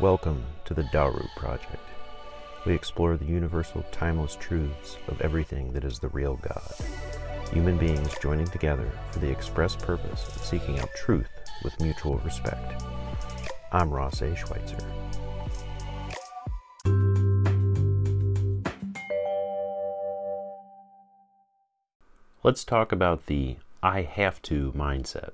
Welcome to the Daru Project. We explore the universal, timeless truths of everything that is the real God. Human beings joining together for the express purpose of seeking out truth with mutual respect. I'm Ross A. Schweitzer. Let's talk about the I have to mindset.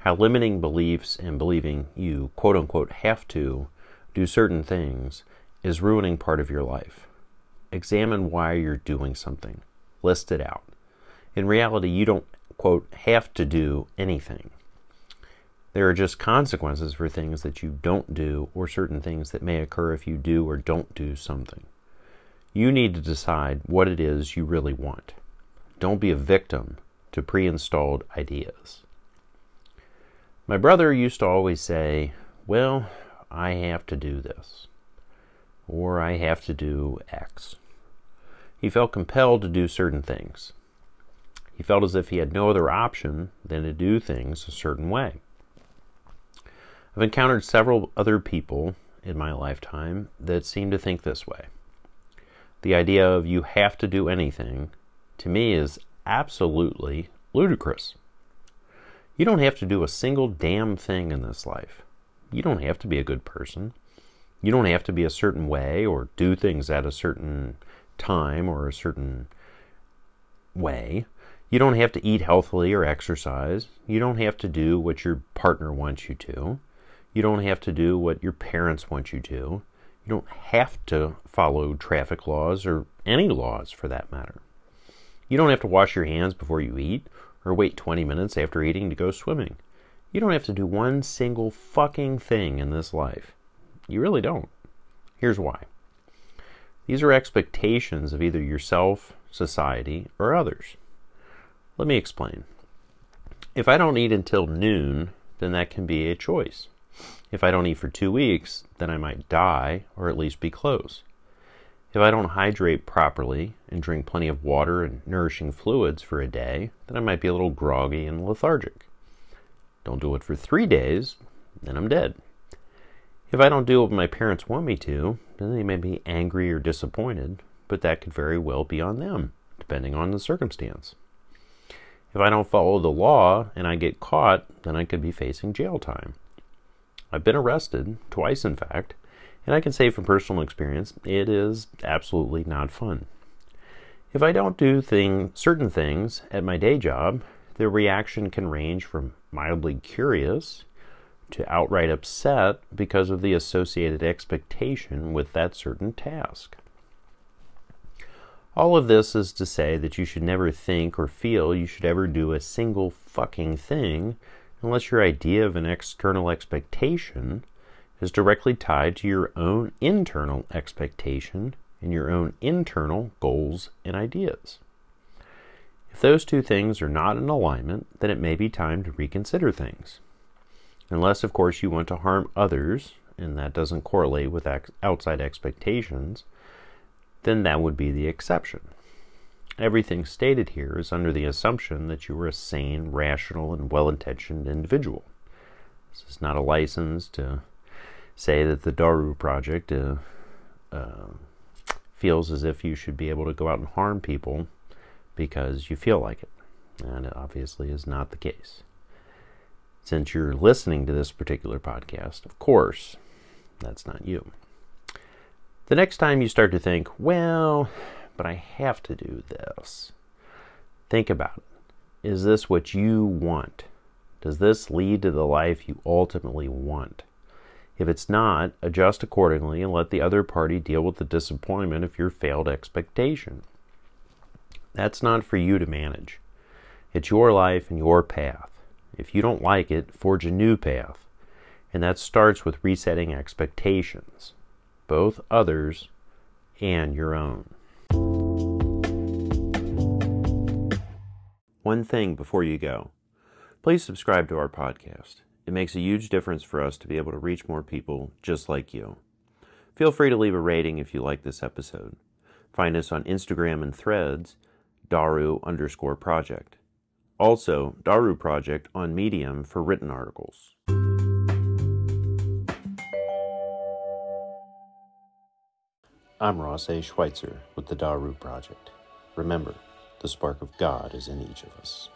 How limiting beliefs and believing you, quote unquote, have to do certain things is ruining part of your life. Examine why you're doing something. List it out. In reality, you don't, quote, have to do anything. There are just consequences for things that you don't do or certain things that may occur if you do or don't do something. You need to decide what it is you really want. Don't be a victim to pre installed ideas. My brother used to always say, Well, I have to do this, or I have to do X. He felt compelled to do certain things. He felt as if he had no other option than to do things a certain way. I've encountered several other people in my lifetime that seem to think this way. The idea of you have to do anything, to me, is absolutely ludicrous. You don't have to do a single damn thing in this life. You don't have to be a good person. You don't have to be a certain way or do things at a certain time or a certain way. You don't have to eat healthily or exercise. You don't have to do what your partner wants you to. You don't have to do what your parents want you to. You don't have to follow traffic laws or any laws for that matter. You don't have to wash your hands before you eat or wait 20 minutes after eating to go swimming. You don't have to do one single fucking thing in this life. You really don't. Here's why. These are expectations of either yourself, society, or others. Let me explain. If I don't eat until noon, then that can be a choice. If I don't eat for two weeks, then I might die or at least be close. If I don't hydrate properly and drink plenty of water and nourishing fluids for a day, then I might be a little groggy and lethargic. Don't do it for three days, then I'm dead. If I don't do what my parents want me to, then they may be angry or disappointed, but that could very well be on them, depending on the circumstance. If I don't follow the law and I get caught, then I could be facing jail time. I've been arrested, twice in fact, and I can say from personal experience, it is absolutely not fun. If I don't do thing, certain things at my day job, the reaction can range from mildly curious to outright upset because of the associated expectation with that certain task. All of this is to say that you should never think or feel you should ever do a single fucking thing unless your idea of an external expectation is directly tied to your own internal expectation and your own internal goals and ideas. If those two things are not in alignment, then it may be time to reconsider things. Unless, of course, you want to harm others, and that doesn't correlate with outside expectations, then that would be the exception. Everything stated here is under the assumption that you are a sane, rational, and well intentioned individual. This is not a license to say that the Daru Project uh, uh, feels as if you should be able to go out and harm people because you feel like it. And it obviously is not the case. Since you're listening to this particular podcast, of course, that's not you. The next time you start to think, well, but I have to do this, think about it. Is this what you want? Does this lead to the life you ultimately want? If it's not, adjust accordingly and let the other party deal with the disappointment of your failed expectation. That's not for you to manage. It's your life and your path. If you don't like it, forge a new path. And that starts with resetting expectations, both others and your own. One thing before you go please subscribe to our podcast. It makes a huge difference for us to be able to reach more people just like you. Feel free to leave a rating if you like this episode. Find us on Instagram and threads Daru underscore project. Also, Daru project on Medium for written articles. I'm Ross A. Schweitzer with the Daru Project. Remember, the spark of God is in each of us.